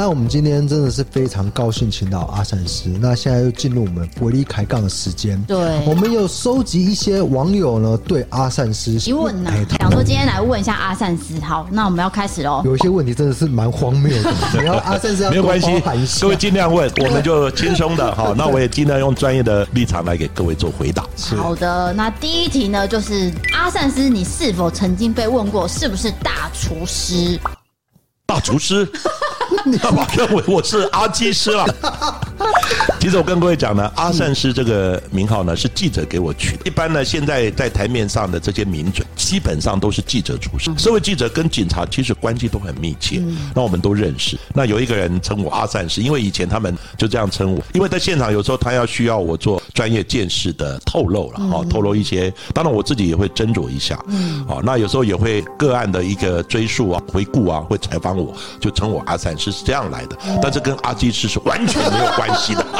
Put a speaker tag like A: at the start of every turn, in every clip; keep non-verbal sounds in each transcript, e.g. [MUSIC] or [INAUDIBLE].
A: 那我们今天真的是非常高兴，请到阿善师。那现在又进入我们伯利开杠的时间。
B: 对，
A: 我们有收集一些网友呢对阿善师
B: 提问呢，想说今天来问一下阿善师。好，那我们要开始喽。
A: 有一些问题真的是蛮荒谬的，[LAUGHS] 然后阿善师要
C: 没有关系，各位尽量问，我们就轻松的哈。那我也尽量用专业的立场来给各位做回答。
B: 好的，那第一题呢，就是阿善师，你是否曾经被问过是不是大厨师？
C: 大厨师？你干嘛认为我是阿基师了？[LAUGHS] 其实我跟各位讲呢，阿善师这个名号呢是记者给我取的。一般呢，现在在台面上的这些名嘴，基本上都是记者出身。社会记者跟警察其实关系都很密切，那我们都认识。那有一个人称我阿善师，因为以前他们就这样称我。因为在现场有时候他要需要我做专业见识的透露了，哦，透露一些。当然我自己也会斟酌一下，哦，那有时候也会个案的一个追溯啊、回顾啊，会采访我，就称我阿善师是这样来的。但是跟阿基师是完全没有关系稀的。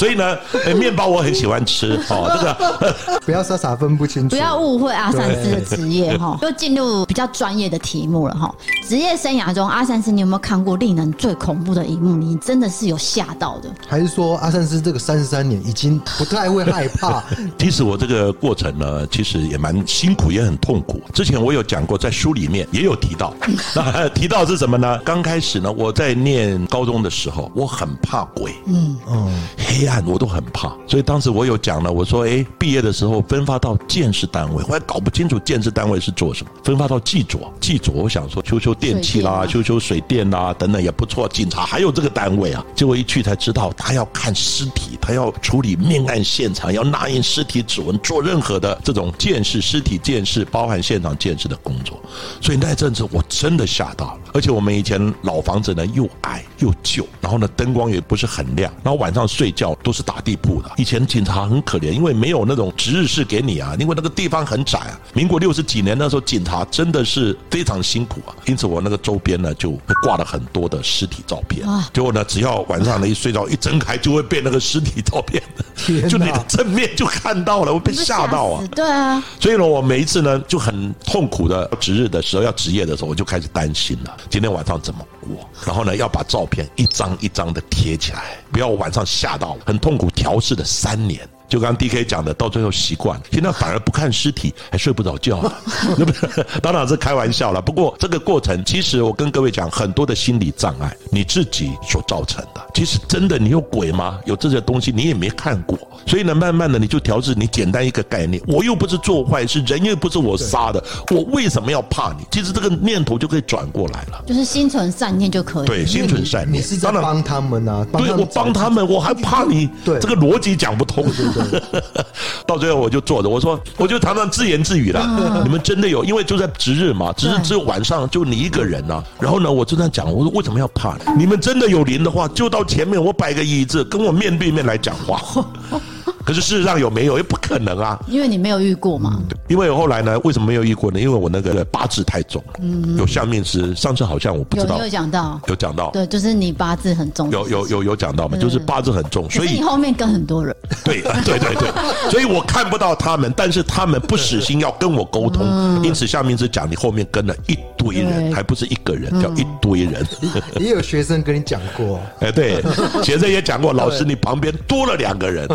C: 所以呢，面包我很喜欢吃哦。这个 [LAUGHS]
A: 不要傻傻分不清楚，
B: 不要误会阿三斯的职业 [LAUGHS] 哈。又进入比较专业的题目了哈。职业生涯中，阿三斯你有没有看过令人最恐怖的一幕？你真的是有吓到的？
A: 还是说阿三斯这个三十三年已经不太会害怕？[LAUGHS]
C: 其实我这个过程呢，其实也蛮辛苦，也很痛苦。之前我有讲过，在书里面也有提到。那提到是什么呢？刚开始呢，我在念高中的时候，我很怕鬼。嗯嗯。黑暗我都很怕，所以当时我有讲了，我说，哎，毕业的时候分发到建设单位，我还搞不清楚建设单位是做什么。分发到技佐，技佐，我想说修修电器啦，修修水电啦，等等也不错。警察还有这个单位啊，结果一去才知道，他要看尸体，他要处理命案现场，要捺印尸体指纹，做任何的这种鉴识尸体鉴识，包含现场鉴识的工作。所以那阵子我真的吓到了，而且我们以前老房子呢又矮又旧，然后呢灯光也不是很亮，然后晚上睡觉。都是打地铺的。以前警察很可怜，因为没有那种值日室给你啊，因为那个地方很窄啊。民国六十几年那时候，警察真的是非常辛苦啊。因此，我那个周边呢就会挂了很多的尸体照片。结果呢，只要晚上呢一睡觉一睁开，就会被那个尸体照片，就你的正面就看到了，我被吓到啊。
B: 对啊。所
C: 以呢，我每一次呢就很痛苦的值日的时候要值夜的时候，我就开始担心了，今天晚上怎么过？然后呢，要把照片一张一张的贴起来，不要晚上吓到了。很痛苦调试了三年，就刚刚 DK 讲的，到最后习惯，现在反而不看尸体，还睡不着觉了。那不是，当然是开玩笑了。不过这个过程，其实我跟各位讲，很多的心理障碍，你自己所造成的。其实真的，你有鬼吗？有这些东西，你也没看过。所以呢，慢慢的你就调制，你简单一个概念，我又不是做坏事，人又不是我杀的，我为什么要怕你？其实这个念头就可以转过来了，
B: 就是心存善念就可以。
C: 对，心存善念。
A: 你是在帮他们啊？
C: 对，我帮他们，我还怕你？对，这个逻辑讲不通。对对。[LAUGHS] 到最后我就坐着，我说，我就常常自言自语了。你们真的有？因为就在值日嘛，值日只有晚上就你一个人啊。然后呢，我就这样讲，我说为什么要怕你？你们真的有灵的话，就到前面，我摆个椅子，跟我面对面来讲话。[LAUGHS] 可是事实上有没有？也不可能啊，
B: 因为你没有遇过嘛。
C: 因为后来呢，为什么没有遇过呢？因为我那个八字太重，嗯，有相命师。上次好像我不知道
B: 有讲到，
C: 有讲到，
B: 对，就是你八字很重，
C: 有有有有讲到嘛，就是八字很重，所以
B: 你后面跟很多人，[LAUGHS]
C: 对对对对，所以我看不到他们，但是他们不死心要跟我沟通，因此相命师讲你后面跟了一堆人，还不是一个人，叫一堆人。[LAUGHS]
A: 也有学生跟你讲过，[LAUGHS]
C: 哎，对，学生也讲过，老师你旁边多了两个人。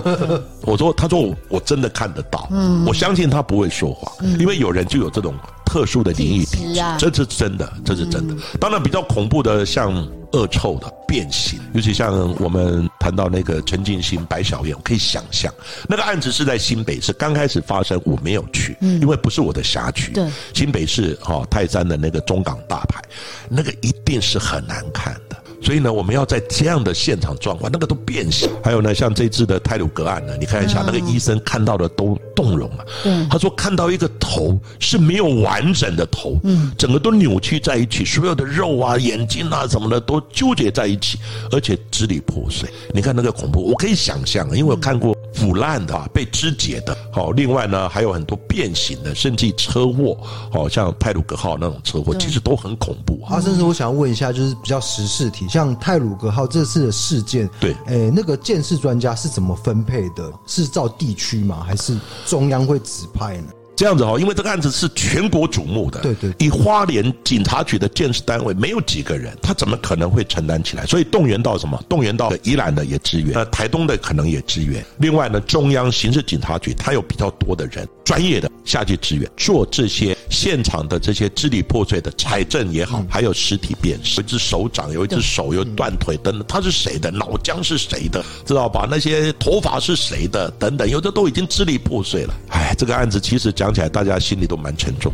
C: 我说，他说我我真的看得到，嗯，我相信他不会说谎，因为有人就有这种特殊的灵异体质，这是真的，这是真的。当然，比较恐怖的像恶臭的变形，尤其像我们谈到那个陈进兴、白小燕，我可以想象那个案子是在新北市刚开始发生，我没有去，因为不是我的辖区。对，新北市哈泰山的那个中港大排，那个一定是很难看的。所以呢，我们要在这样的现场状况，那个都变形。还有呢，像这次的泰鲁格案呢，你看一下那个医生看到的都动容了。对，他说看到一个头是没有完整的头，嗯，整个都扭曲在一起，所有的肉啊、眼睛啊什么的都纠结在一起，而且支离破碎。你看那个恐怖，我可以想象，因为我看过腐烂的、被肢解的。好，另外呢，还有很多变形的，甚至车祸，好像泰鲁格号那种车祸，其实都很恐怖。
A: 啊，甚至我想要问一下，就是比较实事题。像泰鲁格号这次的事件，
C: 对，
A: 哎，那个鉴识专家是怎么分配的？是照地区吗？还是中央会指派呢？
C: 这样子哈，因为这个案子是全国瞩目的，
A: 对对，
C: 以花莲警察局的建设单位没有几个人，他怎么可能会承担起来？所以动员到什么？动员到宜兰的也支援，呃，台东的可能也支援。另外呢，中央刑事警察局他有比较多的人，专业的下去支援，做这些现场的这些支离破碎的财政也好，还有尸体辨识，有一只手掌，有一只手，有断腿等等，他是谁的？脑浆是谁的？知道吧？那些头发是谁的？等等，有的都已经支离破碎了。哎，这个案子其实讲起来，大家心里都蛮沉重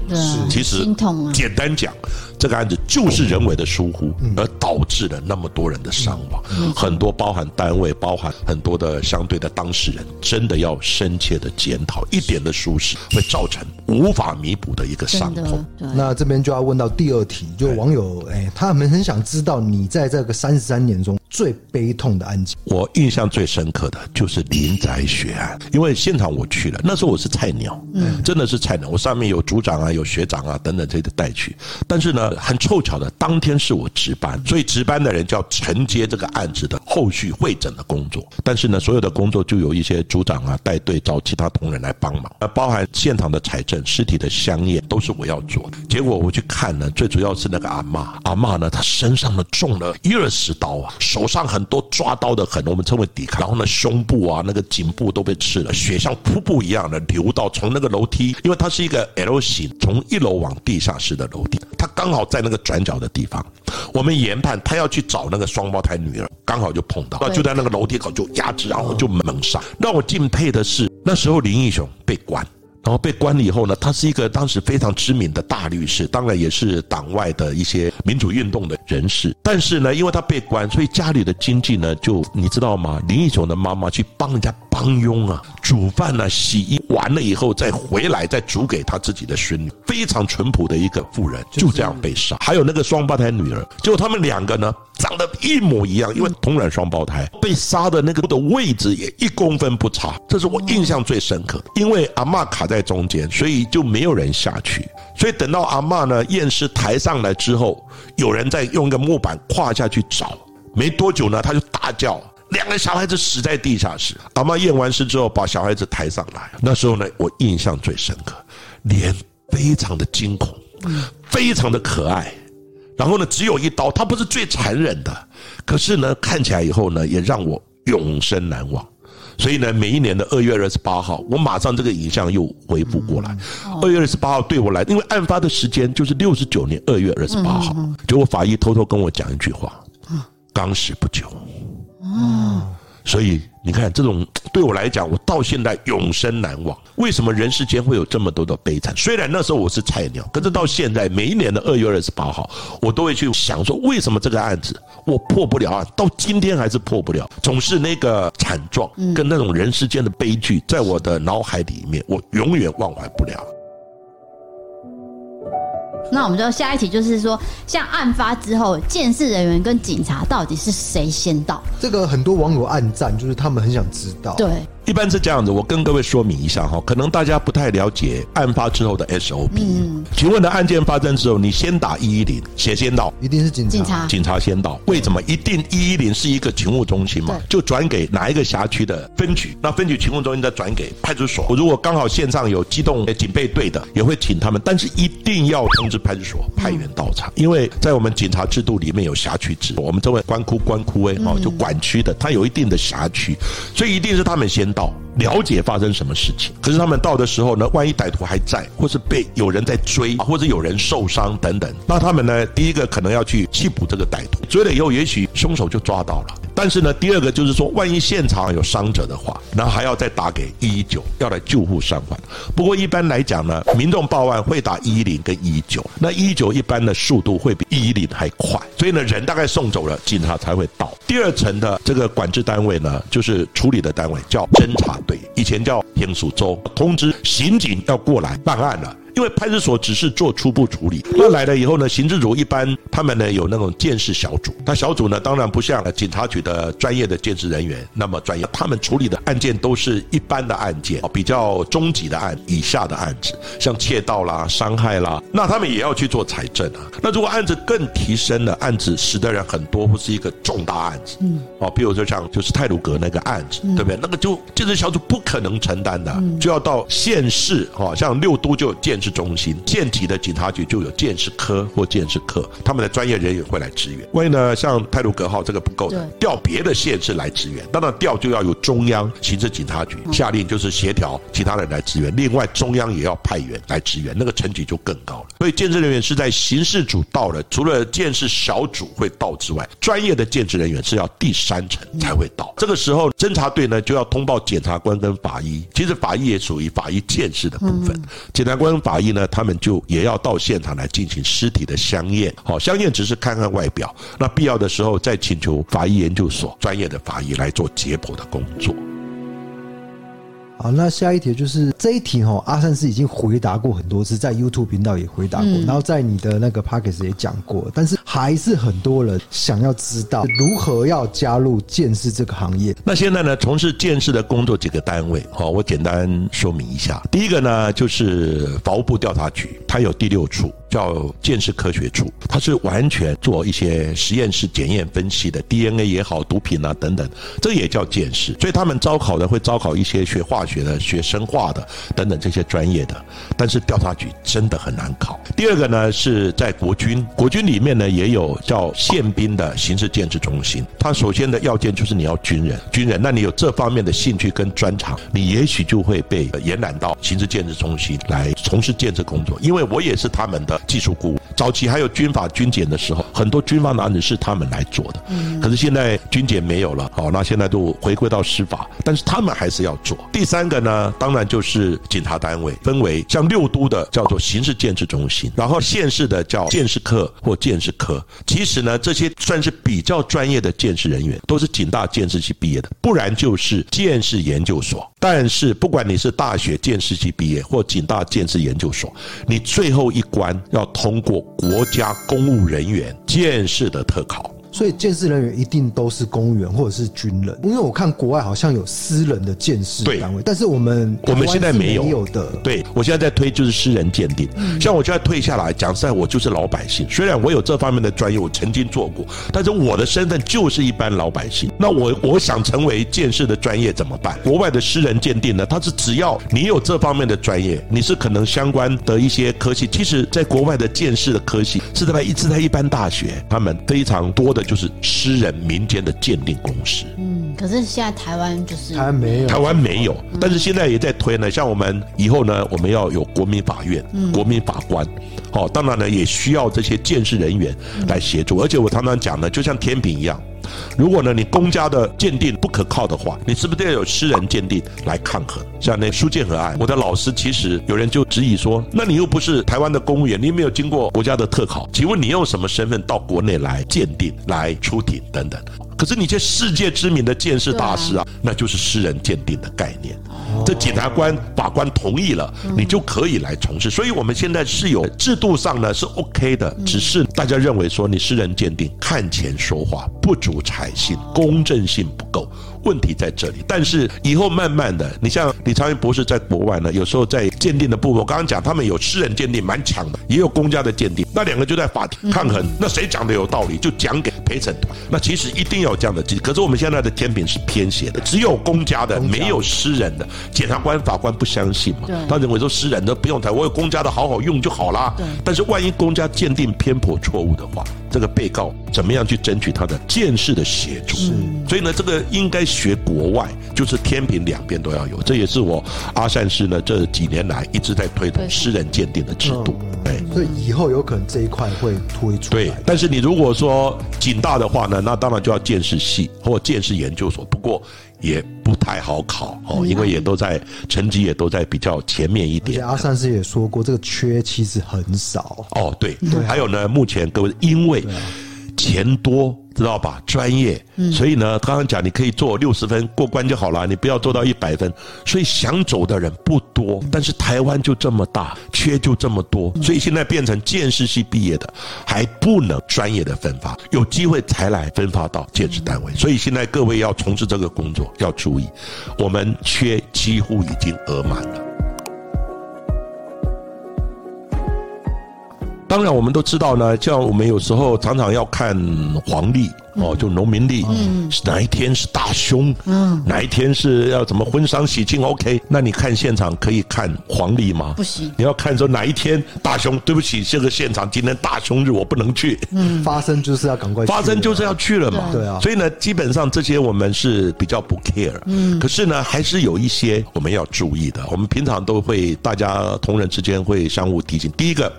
C: 其
B: 实。
C: 简单讲，这个案子就是人为的疏忽，而导致了那么多人的伤亡。很多包含单位，包含很多的相对的当事人，真的要深切的检讨。一点的疏失会造成无法弥补的一个伤痛。
A: 那这边就要问到第二题，就网友哎，他们很想知道你在这个三十三年中最悲痛的案件。
C: 我印象最深刻的就是林宅血案，因为现场我去了，那时候我是菜鸟，嗯，真的是菜鸟。我上面有组长啊，有学长啊等等这些带去，但是呢，很凑巧的，当天是我值班，所以值班的人就要承接这个案子的后续会诊的工作。但是呢，所有的工作就有一些组长啊带队找其他同仁来帮忙，呃，包含现场的采证、尸体的香验都是我要做的。结果我去看呢，最主要是那个阿嬷，阿嬷呢，她身上呢中了一二十刀啊，手上很多抓刀的痕，我们称为抵抗。然后呢，胸部啊，那个颈部都被刺了，血像瀑布一样的流到从那个楼梯，因为它是一个 L 型，从一楼往地下室的楼梯，它刚好在那个转角的地方。我们研判他要去找那个双胞胎女儿，刚好就碰到，就在那个楼梯口就压制，然后就猛杀。让我敬佩的是，那时候林义雄被关。然后被关了以后呢，他是一个当时非常知名的大律师，当然也是党外的一些民主运动的人士。但是呢，因为他被关，所以家里的经济呢，就你知道吗？林义雄的妈妈去帮人家帮佣啊，煮饭啊，洗衣完了以后再回来再煮给他自己的孙女，非常淳朴的一个妇人，就这样被杀。还有那个双胞胎女儿，结果他们两个呢，长得一模一样，因为同卵双胞胎，被杀的那个的位置也一公分不差，这是我印象最深刻的。因为阿嬷卡在中间，所以就没有人下去。所以等到阿嬷呢验尸抬上来之后，有人在用一个木板跨下去找，没多久呢，他就大叫：“两个小孩子死在地下室！”阿妈验完尸之后，把小孩子抬上来。那时候呢，我印象最深刻，脸非常的惊恐，非常的可爱。然后呢，只有一刀，他不是最残忍的，可是呢，看起来以后呢，也让我永生难忘。所以呢，每一年的二月二十八号，我马上这个影像又恢复过来。二月二十八号对我来，因为案发的时间就是六十九年二月二十八号，结果法医偷偷跟我讲一句话：刚死不久。嗯所以你看，这种对我来讲，我到现在永生难忘。为什么人世间会有这么多的悲惨？虽然那时候我是菜鸟，可是到现在每一年的二月二十八号，我都会去想说，为什么这个案子我破不了案，到今天还是破不了，总是那个惨状跟那种人世间的悲剧，在我的脑海里面，我永远忘怀不了。
B: 那我们就下一题，就是说，像案发之后，监视人员跟警察到底是谁先到？
A: 这个很多网友暗赞，就是他们很想知道。
B: 对。
C: 一般是这样子，我跟各位说明一下哈，可能大家不太了解案发之后的 SOP。嗯，请问的案件发生之后，你先打一一零，谁先到？
A: 一定是警察。
B: 警察，
C: 警察先到。为什么？一定一一零是一个勤务中心嘛，就转给哪一个辖区的分局，那分局勤务中心再转给派出所。我如果刚好线上有机动警备队的，也会请他们，但是一定要通知派出所派员到场，因为在我们警察制度里面有辖区制，我们这位关区关区哎哦，就管区的，它有一定的辖区，所以一定是他们先到。了解发生什么事情，可是他们到的时候呢，万一歹徒还在，或是被有人在追，或者有人受伤等等，那他们呢，第一个可能要去缉捕这个歹徒，追了以后，也许凶手就抓到了。但是呢，第二个就是说，万一现场有伤者的话，那还要再打给一一九，要来救护伤患。不过一般来讲呢，民众报案会打一一零跟一一九，那一一九一般的速度会比一一零还快，所以呢，人大概送走了，警察才会到。第二层的这个管制单位呢，就是处理的单位，叫侦查队，以前叫天数周，通知刑警要过来办案了。因因为派出所只是做初步处理，那来了以后呢，刑事组一般他们呢有那种鉴识小组，那小组呢当然不像警察局的专业的鉴识人员那么专业，他们处理的案件都是一般的案件，比较中级的案以下的案子，像窃盗啦、伤害啦，那他们也要去做财政啊。那如果案子更提升了，案子死的人很多，或是一个重大案子，嗯，哦，比如说像就是泰鲁阁那个案子，对不对？那个就鉴识小组不可能承担的，就要到县市，哦，像六都就有鉴识中心，县级的警察局就有建识科或建识课，他们的专业人员会来支援。万一呢，像泰鲁格号这个不够的，调别的县市来支援，当然调就要有中央刑事警察局下令，就是协调其他人来支援。另外，中央也要派员来支援，那个层级就更高了。所以，建设人员是在刑事组到了，除了建设小组会到之外，专业的建设人员是要第三层才会到。这个时候，侦查队呢就要通报检察官跟法医。其实，法医也属于法医建设的部分。检察官跟法医呢，他们就也要到现场来进行尸体的相验。好，相验只是看看外表，那必要的时候再请求法医研究所专业的法医来做解剖的工作。
A: 好，那下一题就是这一题哈，阿善是已经回答过很多次，在 YouTube 频道也回答过，然后在你的那个 Podcast 也讲过，但是还是很多人想要知道如何要加入鉴识这个行业。
C: 那现在呢，从事鉴识的工作几个单位，好，我简单说明一下。第一个呢，就是法务部调查局，它有第六处。叫鉴识科学处，它是完全做一些实验室检验分析的，DNA 也好，毒品啊等等，这也叫鉴识。所以他们招考的会招考一些学化学的、学生化的等等这些专业的。但是调查局真的很难考。第二个呢，是在国军，国军里面呢也有叫宪兵的刑事建设中心。它首先的要件就是你要军人，军人，那你有这方面的兴趣跟专长，你也许就会被延揽到刑事建设中心来从事建设工作。因为我也是他们的。技术顾问，早期还有军法军检的时候，很多军方的案子是他们来做的。嗯，可是现在军检没有了，好，那现在都回归到司法，但是他们还是要做。第三个呢，当然就是警察单位，分为像六都的叫做刑事鉴识中心，然后县市的叫鉴识课或鉴识科。其实呢，这些算是比较专业的鉴识人员，都是警大鉴识系毕业的，不然就是鉴识研究所。但是不管你是大学鉴识系毕业或警大鉴识研究所，你最后一关。要通过国家公务人员鉴识的特考。
A: 所以鉴识人员一定都是公务员或者是军人，因为我看国外好像有私人的鉴识单位，但是我们
C: 我们现在没有，
A: 没有的。
C: 对，我现在在推就是私人鉴定，像我现在退下来讲实在，我就是老百姓。虽然我有这方面的专业，我曾经做过，但是我的身份就是一般老百姓。那我我想成为鉴识的专业怎么办？国外的私人鉴定呢？它是只要你有这方面的专业，你是可能相关的一些科系。其实，在国外的鉴识的科系是在一直在一般大学，他们非常多的。就是私人民间的鉴定公司。
B: 嗯，可是现在台湾就是
A: 台湾没有，
C: 台湾没有，但是现在也在推呢。像我们以后呢，我们要有国民法院、国民法官。好，当然呢，也需要这些鉴识人员来协助。而且我常常讲呢，就像天平一样，如果呢你公家的鉴定不可靠的话，你是不是得要有私人鉴定来抗衡？像那苏建和案，我的老师其实有人就质疑说，那你又不是台湾的公务员，你没有经过国家的特考，请问你用什么身份到国内来鉴定、来出庭等等？可是你这世界知名的鉴识大师啊，那就是私人鉴定的概念。这检察官、法官同意了，你就可以来从事。所以我们现在是有制度上呢是 OK 的，只是大家认为说你私人鉴定看钱说话不足采信，公正性不够。问题在这里，但是以后慢慢的，你像李长云博士在国外呢，有时候在鉴定的部分，我刚刚讲他们有私人鉴定蛮强的，也有公家的鉴定，那两个就在法庭抗衡，那谁讲的有道理就讲给陪审团。那其实一定要有这样的机制，可是我们现在的天平是偏斜的，只有公家的，没有私人的。检察官、法官不相信嘛，他认为说私人的不用谈，我有公家的好好用就好啦。但是万一公家鉴定偏颇错误的话，这个被告怎么样去争取他的见识的协助？所以呢，这个应该学国外，就是天平两边都要有。这也是我阿善师呢这几年来一直在推动私人鉴定的制度。对，
A: 所以以后有可能这一块会推出来。
C: 对，但是你如果说警大的话呢，那当然就要见识系或见识研究所。不过也不太好考哦，因为也都在成绩也都在比较前面一点。
A: 阿善师也说过，这个缺其实很少。
C: 哦，对，对，还有呢，目前各位因为。钱多。知道吧？专业，所以呢，刚刚讲你可以做六十分过关就好了，你不要做到一百分。所以想走的人不多，但是台湾就这么大，缺就这么多，所以现在变成建士系毕业的还不能专业的分发，有机会才来分发到建士单位。所以现在各位要从事这个工作要注意，我们缺几乎已经额满了。当然，我们都知道呢，像我们有时候常常要看黄历。哦，就农民历，嗯，哪一天是大凶？嗯，哪一天是要怎么婚丧喜庆？OK，那你看现场可以看黄历吗？
B: 不行。
C: 你要看说哪一天大凶？对不起，这个现场今天大凶日，我不能去。
A: 嗯，发生就是要赶快去。
C: 发生就是要去了嘛。
A: 对啊。
C: 所以呢，基本上这些我们是比较不 care。嗯。可是呢，还是有一些我们要注意的。我们平常都会大家同仁之间会相互提醒。第一个，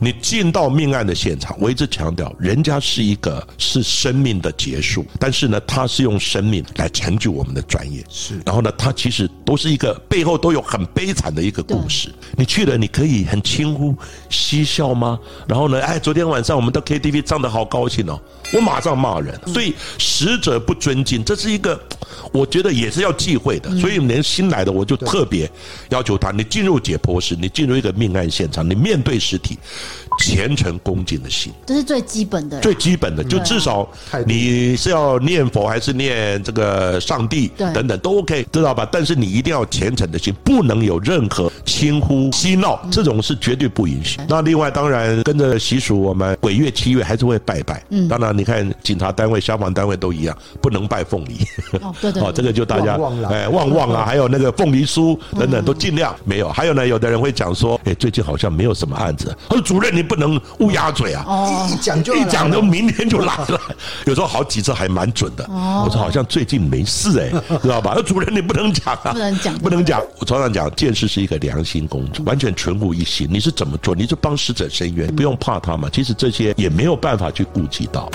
C: 你进到命案的现场，我一直强调，人家是一个是生命。的结束，但是呢，他是用生命来成就我们的专业，是。然后呢，他其实都是一个背后都有很悲惨的一个故事。你去了，你可以很轻呼嬉笑吗？然后呢，哎，昨天晚上我们到 KTV 唱的好高兴哦，我马上骂人。所以使者不尊敬，这是一个我觉得也是要忌讳的。所以连新来的我就特别要求他，你进入解剖室，你进入一个命案现场，你面对尸体。虔诚恭敬的心，
B: 这是最基本的。
C: 最基本的，就至少你是要念佛还是念这个上帝等等都 OK，知道吧？但是你一定要虔诚的心，不能有任何轻忽嬉闹，这种是绝对不允许。那另外，当然跟着习俗，我们鬼月七月还是会拜拜。嗯，当然你看警察单位、消防单位都一样，不能拜凤梨。哦，对对。[LAUGHS] 哦，这个就大家哎旺旺啊，还有那个凤梨酥等等都尽量没有。还有呢，有的人会讲说，哎，最近好像没有什么案子。他说主任你。不能乌鸦嘴啊！一讲就一讲，就明天就来了。[LAUGHS] 有时候好几次还蛮准的。我说好像最近没事哎，[LAUGHS] 知道吧？那主任你不能讲啊，不能讲，不能讲。我常常讲，见识是一个良心工作，完全纯乎一心。你是怎么做？你是帮死者伸冤，不用怕他嘛。其实这些也没有办法去顾及到。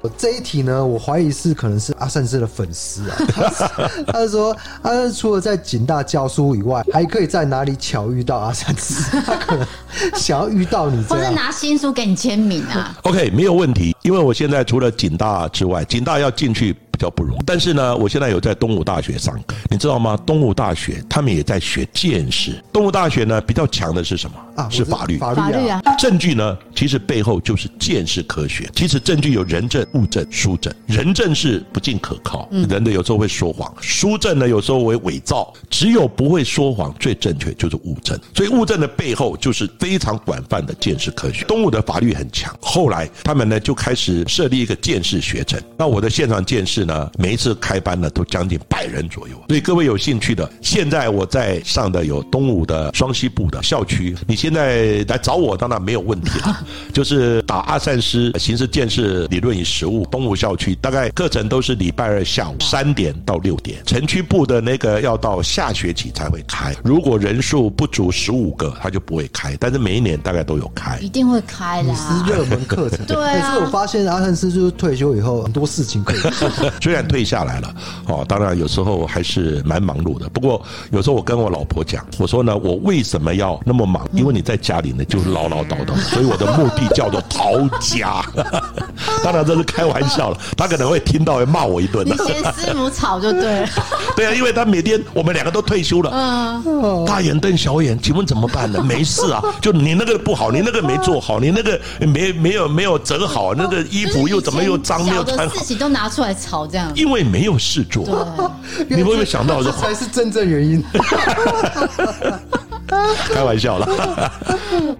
A: 我这一题呢，我怀疑是可能是阿善师的粉丝啊。[LAUGHS] 他是说，他是除了在景大教书以外，还可以在哪里巧遇到阿善师？他可能想要遇到你，[LAUGHS]
B: 或者拿新书给你签名啊
C: ？OK，没有问题。因为我现在除了警大之外，警大要进去。比较不容易，但是呢，我现在有在东吴大学上课，你知道吗？东吴大学他们也在学见识。东吴大学呢比较强的是什么？啊，是法律，
A: 法律啊。
C: 证据呢，其实背后就是见识科学。其实证据有人证、物证、书证。人证是不尽可靠，人的有时候会说谎；书证呢，有时候会伪造。只有不会说谎、最正确就是物证。所以物证的背后就是非常广泛的见识科学。东吴的法律很强，后来他们呢就开始设立一个鉴识学程。那我的现场鉴识。呢，每一次开班呢都将近百人左右，所以各位有兴趣的，现在我在上的有东吴的双溪部的校区，你现在来找我当然没有问题了，[LAUGHS] 就是打阿善师刑事鉴识理论与实务东吴校区，大概课程都是礼拜二下午三点到六点，城区部的那个要到下学期才会开，如果人数不足十五个，他就不会开，但是每一年大概都有开，
B: 一定会开的，
A: 是热门课程。对啊，可是我发现阿汉斯就是退休以后很多事情可以做。[LAUGHS]
C: 虽然退下来了，哦，当然有时候还是蛮忙碌的。不过有时候我跟我老婆讲，我说呢，我为什么要那么忙？因为你在家里呢就是唠唠叨叨，[LAUGHS] 所以我的目的叫做逃家。[LAUGHS] 当然这是开玩笑了，他可能会听到会骂我一顿。
B: 你嫌师母吵就对了。
C: 对啊，因为他每天我们两个都退休了，嗯，大眼瞪小眼，请问怎么办呢？没事啊，就你那个不好，你那个没做好，你那个没没有没有整好，那个衣服又怎么又脏没有穿好，
B: 事情都拿出来吵这样。
C: 因为没有事做，[LAUGHS] 你会不会想到
A: 这才是真正原因？[LAUGHS]
C: 开玩笑了。[LAUGHS]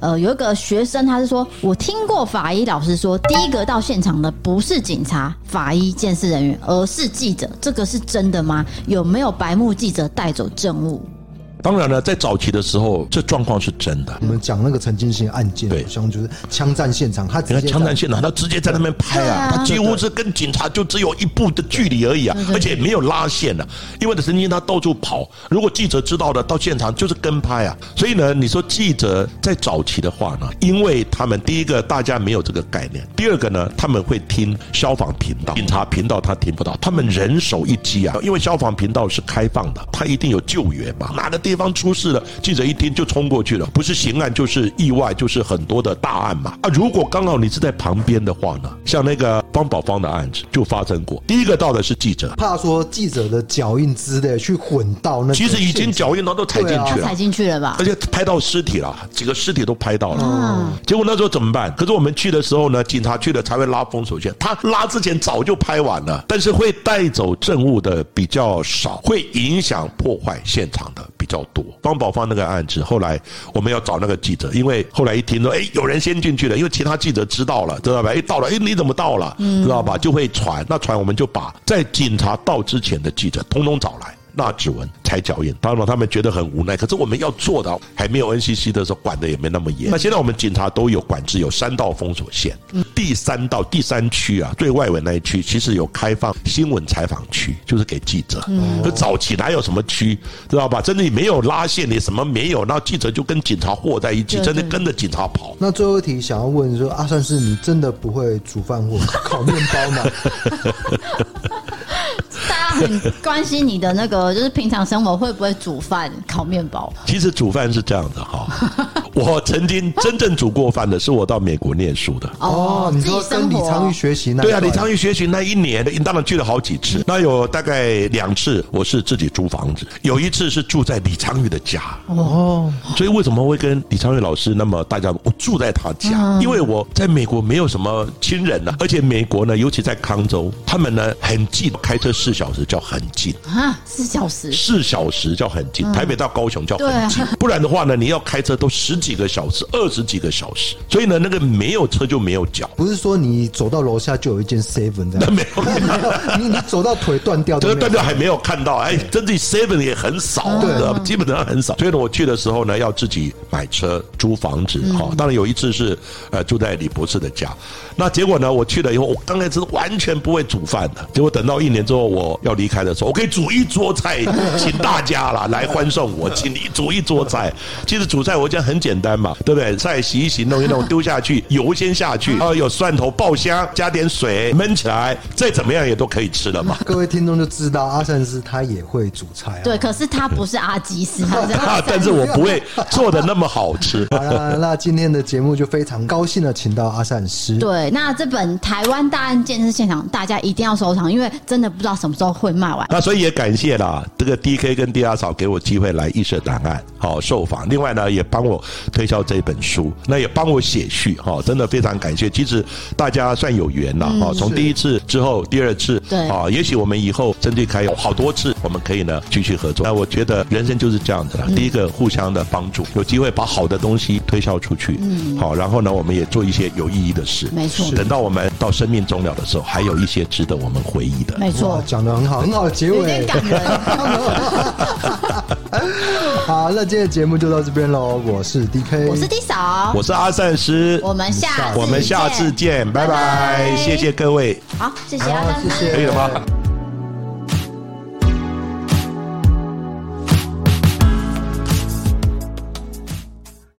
B: 呃，有一个学生，他是说，我听过法医老师说，第一个到现场的不是警察、法医、鉴识人员，而是记者，这个是真的吗？有没有白目记者带走证物？
C: 当然了，在早期的时候，这状况是真的。
A: 我们讲那个陈金星案件，对，好像就是枪战现场，他
C: 你看枪战现场，他直接在那边拍啊，他几乎是跟警察就只有一步的距离而已啊，而且没有拉线的，因为陈金星他到处跑，如果记者知道了到现场就是跟拍啊。所以呢，你说记者在早期的话呢，因为他们第一个大家没有这个概念，第二个呢，他们会听消防频道、警察频道，他听不到，他们人手一机啊，因为消防频道是开放的，他一定有救援嘛，拿的。地方出事了，记者一听就冲过去了，不是刑案就是意外，就是很多的大案嘛。啊，如果刚好你是在旁边的话呢，像那个方宝芳的案子就发生过，第一个到的是记者，
A: 怕说记者的脚印之类去混到那，
C: 其实已经脚印都都踩进去了，
B: 踩进去了吧？
C: 而且拍到尸体了，几个尸体都拍到了。嗯，结果那时候怎么办？可是我们去的时候呢，警察去了才会拉封锁线，他拉之前早就拍完了，但是会带走证物的比较少，会影响破坏现场的比较多。方宝芳那个案子，后来我们要找那个记者，因为后来一听说，哎，有人先进去了，因为其他记者知道了，知道吧？哎，到了，哎，你怎么到了？知道吧？就会传，那传我们就把在警察到之前的记者通通找来。那指纹、踩脚印，当然他们觉得很无奈。可是我们要做到，还没有 NCC 的时候，管的也没那么严。那现在我们警察都有管制，有三道封锁线。第三道、第三区啊，最外围那一区，其实有开放新闻采访区，就是给记者。可早期哪有什么区，知道吧？真的没有拉线，你什么没有，那记者就跟警察和在一起，真的跟着警察跑。
A: 那最后一题想要问说，阿善是，你真的不会煮饭或 [LAUGHS] 烤面包吗？[LAUGHS]
B: 大家很关心你的那个，就是平常生活会不会煮饭、烤面包？
C: 其实煮饭是这样的哈，[LAUGHS] 我曾经真正煮过饭的是我到美国念书的。
A: 哦，你说跟李昌钰学习那？
C: 对啊，李昌钰学习那一年，你当然去了好几次。那有大概两次我是自己租房子，有一次是住在李昌钰的家。哦，所以为什么会跟李昌钰老师那么大家我住在他家？因为我在美国没有什么亲人呢，而且美国呢，尤其在康州，他们呢很近，开车四小时叫很近
B: 啊，四小时，
C: 四小时叫很近。台北到高雄叫很近，[LAUGHS] 不然的话呢，你要开车都十几个小时，二十几个小时。所以呢，那个没有车就没有脚。
A: 不是说你走到楼下就有一间 seven 的，[LAUGHS] 没有，[LAUGHS] 你你走到腿断掉，
C: 这个断掉还没有看到。哎，真的 seven 也很少，对，基本上很少。所以呢，我去的时候呢，要自己买车、租房子。哈，当然有一次是呃住在李博士的家。那结果呢，我去了以后，我刚开始完全不会煮饭的。结果等到一年之后，我要离开的时候，我可以煮一桌菜，请大家啦来欢送我，请你煮一桌菜。其实煮菜我讲很简单嘛，对不对？菜洗一洗，弄一弄，丢下去，油先下去，然后有蒜头爆香，加点水焖起来，再怎么样也都可以吃了嘛。
A: 各位听众就知道阿善师他也会煮菜啊。
B: 对，可是他不是阿基师，他是阿
C: 但是我不会做的那么好吃。[LAUGHS]
A: 好了，那今天的节目就非常高兴的请到阿善师。
B: 对，那这本《台湾大案鉴识现场》，大家一定要收藏，因为真的不知道什么时候会卖完。
C: 那所以也感谢啦，这个跟第二嫂给我机会来预设档案好受访，另外呢也帮我推销这本书，那也帮我写序哈，真的非常感谢。其实大家算有缘了哈，从第一次之后第二次，对啊，也许我们以后真的可以有好多次，我们可以呢继续合作。那我觉得人生就是这样子了，第一个互相的帮助，有机会把好的东西推销出去，嗯，好，然后呢我们也做一些有意义的事，
B: 没错。
C: 等到我们到生命终了的时候，还有一些值得我们回忆的，
B: 没错，
A: 讲的很好，很好的结尾。有点感人。[LAUGHS] [LAUGHS] [LAUGHS] [LAUGHS] 好，那今天的节目就到这边喽。我是 DK，
B: 我是 D 嫂，
C: 我是阿善师。
B: 我们下
C: 我们下次见，拜拜，谢谢各位。
B: 好，谢谢阿善师，
C: 可以了吗？